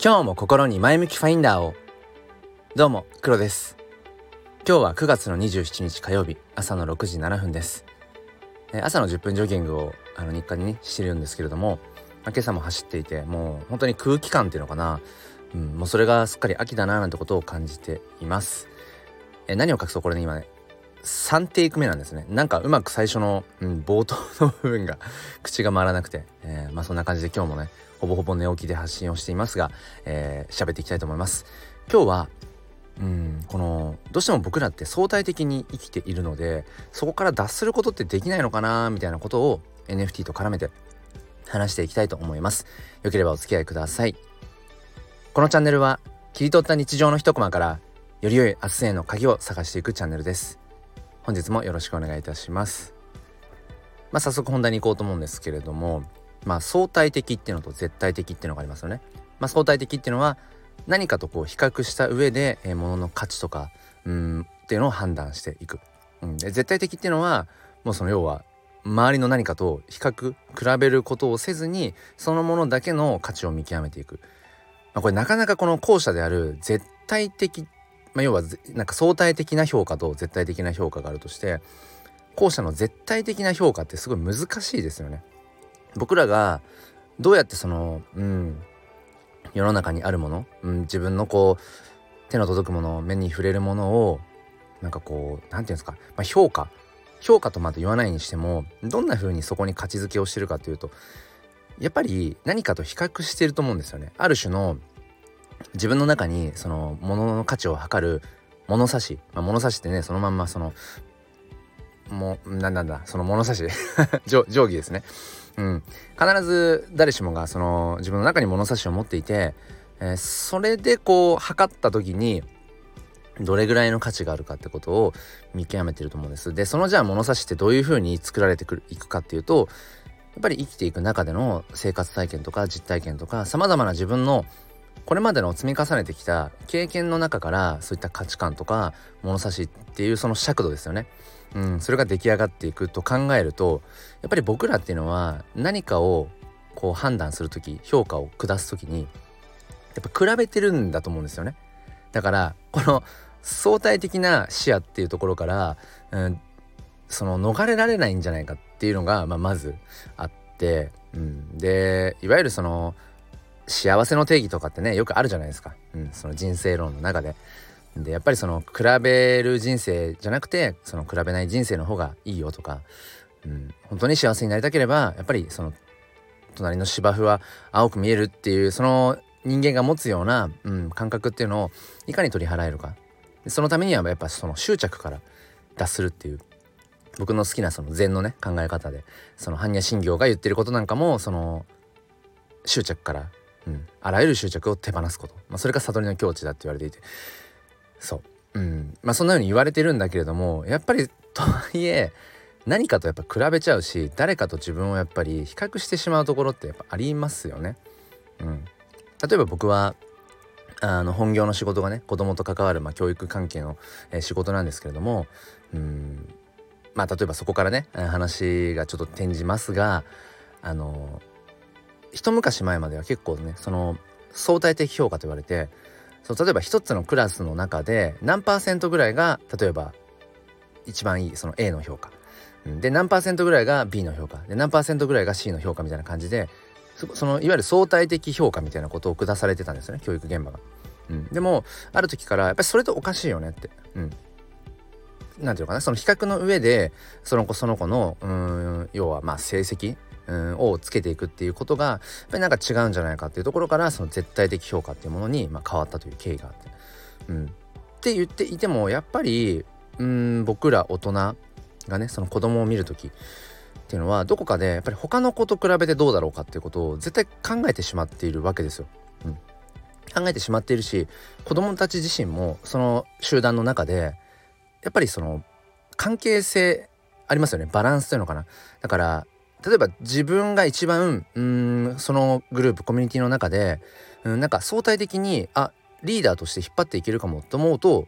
今日も心に前向きファインダーを。どうも黒です。今日は9月の27日火曜日朝の6時7分です。朝の10分ジョギングをあの日課に、ね、してるんですけれども、今朝も走っていてもう本当に空気感っていうのかな、うん、もうそれがすっかり秋だななんてことを感じています。え何を隠そうこれね今ね。3テイク目なんですね。なんかうまく最初の、うん、冒頭の部分が口が回らなくて、えー、まあそんな感じで今日もねほぼほぼ寝起きで発信をしていますが、えー、っていきたいと思います。今日はうんこのどうしても僕らって相対的に生きているのでそこから脱することってできないのかなみたいなことを NFT と絡めて話していきたいと思います。よければお付き合いください。このチャンネルは切り取った日常の一コマからより良い明日への鍵を探していくチャンネルです。本日もよろしくお願いいたします。まあ早速本題に行こうと思うんですけれどもまあ相対的っていうのと絶対的っていうのがありますよね。まあ相対的っていうのは何かとこう比較した上で、えー、物の価値とかうんっていうのを判断していく、うん、で絶対的っていうのはもうその要は周りの何かと比較比べることをせずにそのものだけの価値を見極めていく、まあ、これなかなかこの後者である絶対的まあ、要はなんか相対的な評価と絶対的な評価があるとして後者の絶対的な評価ってすごい難しいですよね。僕らがどうやってその、うん、世の中にあるもの、うん、自分のこう手の届くもの目に触れるものをなんかこう何て言うんですか、まあ、評価評価とまで言わないにしてもどんな風にそこに価値づけをしてるかというとやっぱり何かと比較してると思うんですよね。ある種の自分の中にその物の価値を測る物差し、まあ、物差しってねそのまんまそのもうなんなんだその物差し？定規ですね。うん、必ず誰しもがその自分の中に物差しを持っていて、えー、それでこう測った時にどれぐらいの価値があるかってことを見極めてると思うんです。でそのじゃあ物差しってどういうふうに作られてくるいくかっていうとやっぱり生きていく中での生活体験とか実体験とかさまざまな自分のこれまでの積み重ねてきた経験の中からそういった価値観とか物差しっていうその尺度ですよね。うん、それが出来上がっていくと考えるとやっぱり僕らっていうのは何かをこう判断する時評価を下す時にやっぱ比べてるんだと思うんですよね。だからこの相対的な視野っていうところから、うん、その逃れられないんじゃないかっていうのが、まあ、まずあって、うん、でいわゆるその幸せの定義とかってねよくあるじゃないですか、うん、その人生論の中で。でやっぱりその比べる人生じゃなくてその比べない人生の方がいいよとか、うん、本当に幸せになりたければやっぱりその隣の芝生は青く見えるっていうその人間が持つような、うん、感覚っていうのをいかに取り払えるか。そのためにはやっぱその執着から脱するっていう僕の好きなその禅のね考え方でその般若心経が言ってることなんかもその執着からうん、あらゆる執着を手放すこと、まあ、それが悟りの境地だって言われていて。そう。うん。まあそんなように言われてるんだけれどもやっぱり とはいえ何かとやっぱ比べちゃうし誰かと自分をやっぱり比較してしまうところってやっぱありますよね。うん、例えば僕はあの本業の仕事がね子供と関わる、まあ、教育関係の、えー、仕事なんですけれどもうん。まあ例えばそこからね話がちょっと転じますがあの一昔前までは結構ねその相対的評価と言われてそう例えば一つのクラスの中で何パーセントぐらいが例えば一番いいその A の評価で何パーセントぐらいが B の評価で何パーセントぐらいが C の評価みたいな感じでそのいわゆる相対的評価みたいなことを下されてたんですよね教育現場が。うん、でもある時からやっぱりそれとおかしいよねって。うんなんていうかなその比較の上でその子その子のうん要はまあ成績をつけていくっていうことがやっぱりなんか違うんじゃないかっていうところからその絶対的評価っていうものにま変わったという経緯があって。うん、って言っていてもやっぱりうん僕ら大人がねその子供を見る時っていうのはどこかでやっぱり他の子と比べてどうだろうかっていうことを絶対考えてしまっているわけですよ。うん、考えてしまっているし子供たち自身もその集団の中でやっぱりその関係性ありますよねバランスというのかなだから例えば自分が一番うんそのグループコミュニティの中でうんなんか相対的にあリーダーとして引っ張っていけるかもと思うと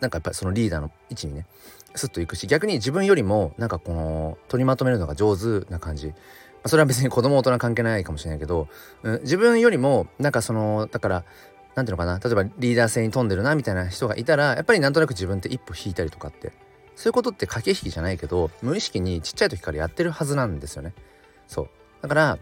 なんかやっぱりそのリーダーの位置にねスッといくし逆に自分よりもなんかこの取りまとめるのが上手な感じ。それは別に子供大人関係ないかもしれないけど、うん、自分よりもなんかそのだから何ていうのかな例えばリーダー性に富んでるなみたいな人がいたらやっぱりなんとなく自分って一歩引いたりとかってそういうことって駆け引きじゃないけど無意識にちっちゃい時からやってるはずなんですよね。そう。だから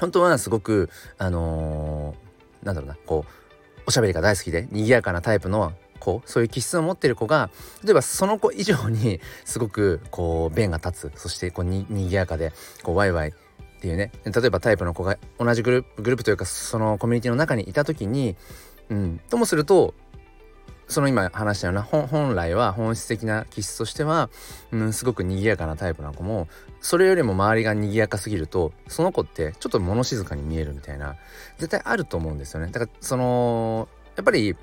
本当はすごくあのー、なんだろうなこうおしゃべりが大好きで賑やかなタイプの子そういう気質を持ってる子が例えばその子以上にすごくこう弁が立つ。そしてこうに賑やかでこうワイワイっていうね。例えばタイプの子が同じグループグループというかそのコミュニティの中にいた時にうん。ともするとその今話したような本来は本質的な気質としては、うん、すごく賑やかなタイプな子もそれよりも周りが賑やかすぎるとその子ってちょっと物静かに見えるみたいな絶対あると思うんですよね。だからそのやっぱり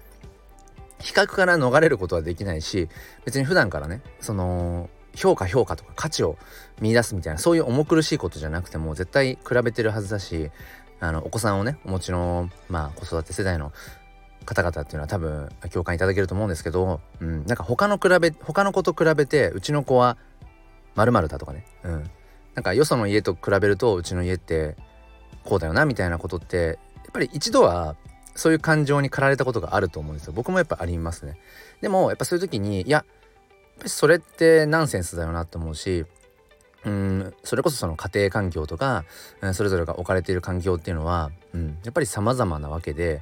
比較から逃れることはできないし別に普段からねその評価評価とか価値を見出すみたいなそういう重苦しいことじゃなくても絶対比べてるはずだしあのお子さんをねお持ちのまあ子育て世代の方々っていうのは多分共感いただけると思うんですけど、うん、なんか他の比べ他の子と比べてうちの子はまるだとかね、うん、なんかよその家と比べるとうちの家ってこうだよなみたいなことってやっぱり一度はそういう感情に駆られたことがあると思うんですよ。僕もやっぱありますね。でもやっぱそういう時にいやそれってナンセンスだよなと思うしうんそれこそその家庭環境とかそれぞれが置かれている環境っていうのは、うん、やっぱり様々なわけで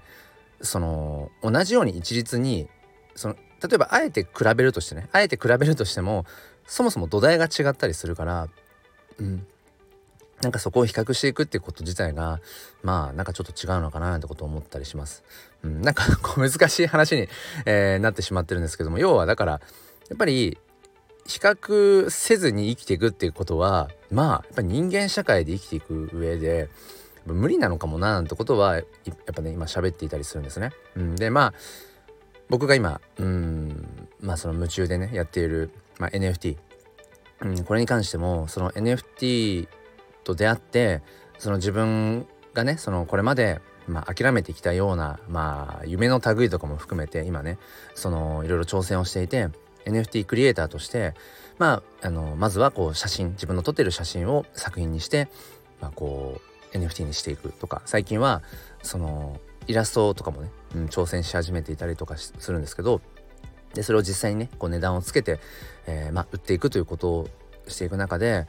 その同じように一律にその例えばあえて比べるとしてねあえて比べるとしてもそもそも土台が違ったりするから、うん、なんかそこを比較していくっていうこと自体がまあなんかちょっと違うのかななんてことを思ったりします。うん、なんかこう難しい話に、えー、なってしまってるんですけども要はだからやっぱり比較せずに生きていくっていうことはまあやっぱり人間社会で生きていく上で無理なのかもななんてことはやっぱね今喋っていたりするんですね。うん、でまあ僕が今うん。まあその夢中でねやっている、まあ、NFT、うん、これに関してもその NFT と出会ってその自分がねそのこれまでまあ、諦めてきたような、まあ、夢の類とかも含めて今ねそのいろいろ挑戦をしていて NFT クリエイターとして、まあ、あのまずはこう写真自分の撮ってる写真を作品にして、まあ、こう NFT にしていくとか最近はそのイラストとかもね、うん、挑戦し始めていたりとかするんですけどでそれを実際にねこう値段をつけて、えー、まあ、売っていくということをしていく中で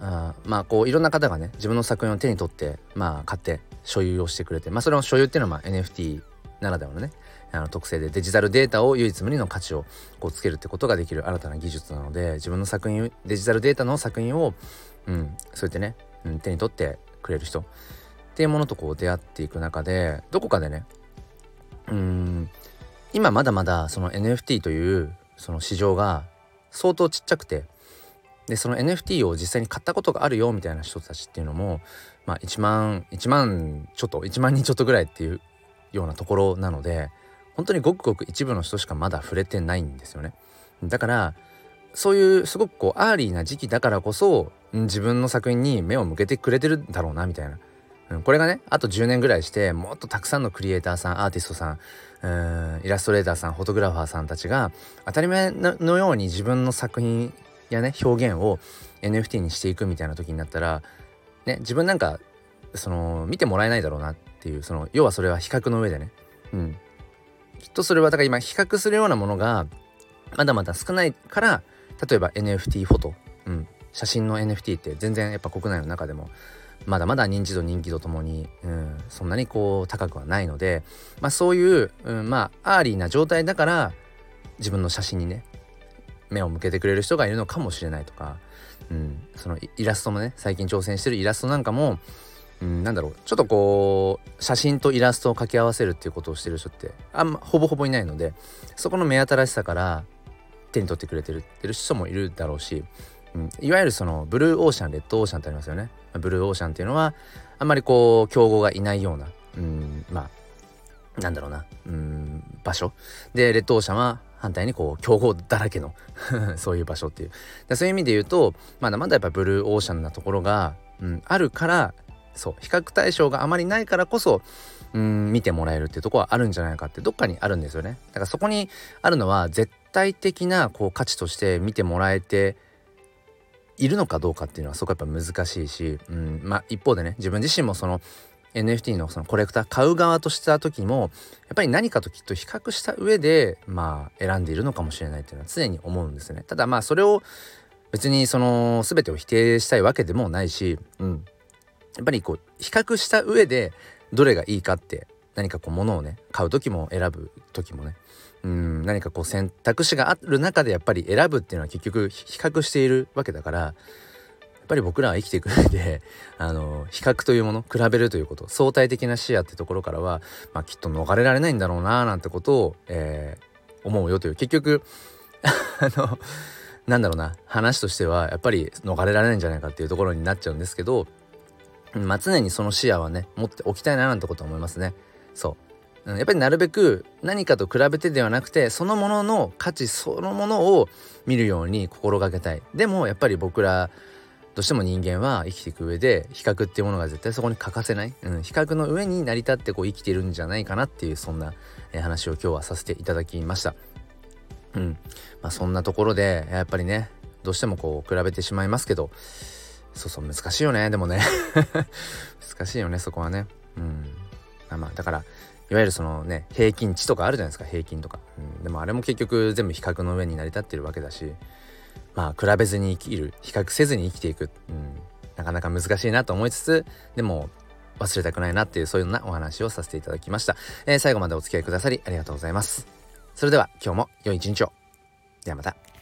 あまあこういろんな方がね自分の作品を手に取ってまあ買って所有をしてくれてまあそれの所有っていうのはまあ NFT ならではのねあの特性でデジタルデータを唯一無二の価値をこうつけるってことができる新たな技術なので自分の作品デジタルデータの作品を、うん、そうやってね、うん、手に取ってくれる人。っていうものとこう出会っていく中でどこかでねうん今まだまだその NFT というその市場が相当ちっちゃくてでその NFT を実際に買ったことがあるよみたいな人たちっていうのもまあ1万1万ちょっと1万人ちょっとぐらいっていうようなところなので本当にごくごく一部の人しかまだ触れてないんですよね。だからそういうすごくこう early な時期だからこそ自分の作品に目を向けてくれてるんだろうなみたいな、うん、これがねあと10年ぐらいしてもっとたくさんのクリエイターさんアーティストさんイラストレーターさんフォトグラファーさんたちが当たり前のように自分の作品やね表現を NFT にしていくみたいな時になったらね自分なんかその見てもらえないだろうなっていうその要はそれは比較の上でね。うん。きっとそれはだから今比較するようなものがまだまだ少ないから例えば NFT フォト、うん、写真の NFT って全然やっぱ国内の中でもまだまだ認知度人気度ともに、うん、そんなにこう高くはないので、まあ、そういう、うん、まあ early な状態だから自分の写真にね目を向けてくれる人がいるのかもしれないとか、うん、そのイラストもね最近挑戦してるイラストなんかも、うん、なんだろう。ちょっとこう写真とイラストを掛け合わせるっていうことをしてる人ってあんまほぼほぼいないのでそこの目新しさから手に取ってくれてるてる人もいるだろうし、うん、いわゆるそのブルーオーシャンレッドオーシャンってありますよね。ブルーオーシャンっていうのはあんまりこう競合がいないような、うん、まあなんだろうな、うん、場所。でレッドオーシャンは反対にこう競合だらけの そういう場所っていう。そういう意味で言うとまだまだやっぱブルーオーシャンなところが、うん、あるからそう比較対象があまりないからこそうん見てもらえるっていうとこはあるんじゃないかってどっかにあるんですよね。だからそこにあるのは絶対的なこう価値として見てもらえているのかどうかっていうのはそこやっぱ難しいし、うん、まあ一方でね自分自身もその NFT のそのコレクター買う側とした時もやっぱり何かときっと比較した上でまあ選んでいるのかもしれないっていうのは常に思うんですね。ただまあそれを別にその全てを否定したいわけでもないし、うん、やっぱりこう比較した上でどれがいいかって何かこう物をね買う時も選ぶ時もね。うん何かこう選択肢がある中でやっぱり選ぶっていうのは結局比較しているわけだからやっぱり僕らは生きていく上で あの比較というもの比べるということ相対的な視野ってところからは、まあ、きっと逃れられないんだろうななんてことを、えー、思うよという。結局 あのなんだろうな話としてはやっぱり逃れられないんじゃないかっていうところになっちゃうんですけど、まあ、常にその視野はね持っておきたいななんてことは思いますね。そう。やっぱりなるべく何かと比べてではなくてそのものの価値そのものを見るように心がけたいでもやっぱり僕らどうしても人間は生きていく上で比較っていうものが絶対そこに欠かせない、うん、比較の上に成り立ってこう生きてるんじゃないかなっていうそんな、え、話を今日はさせていただきました。うんまあ、そんなところでやっぱりねどうしてもこう比べてしまいますけどそうそう難しいよねでもね 難しいよねそこはね。うんまあまあ、だからいわゆるそのね平均値とかあるじゃないですか平均とか、うん、でもあれも結局全部比較の上に成り立ってるわけだしまあ比べずに生きる比較せずに生きていく、うん、なかなか難しいなと思いつつでも忘れたくないなっていうそういうようなお話をさせていただきました、えー、最後までお付き合いくださりありがとうございます。それでは今日も良い一日を。ではまた。